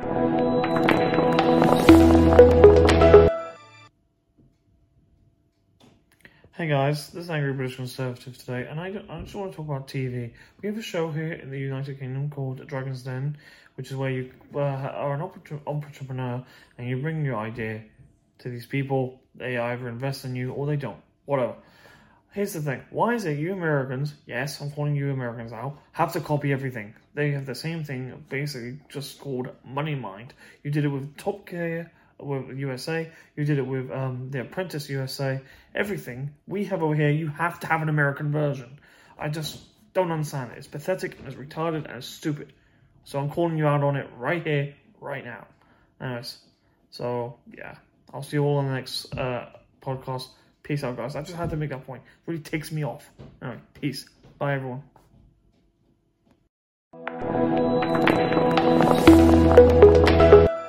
Hey guys, this is Angry British Conservative today, and I, I just want to talk about TV. We have a show here in the United Kingdom called Dragon's Den, which is where you uh, are an entrepreneur and you bring your idea to these people. They either invest in you or they don't. Whatever. Here's the thing. Why is it you Americans, yes, I'm calling you Americans now, have to copy everything? They have the same thing, basically just called Money Mind. You did it with Top Gear, with USA. You did it with um, The Apprentice USA. Everything we have over here, you have to have an American version. I just don't understand it. It's pathetic and it's retarded and it's stupid. So I'm calling you out on it right here, right now. Anyways, so yeah, I'll see you all in the next uh, podcast. Peace out, guys. I just had to make that point. It really takes me off. All right, peace. Bye, everyone.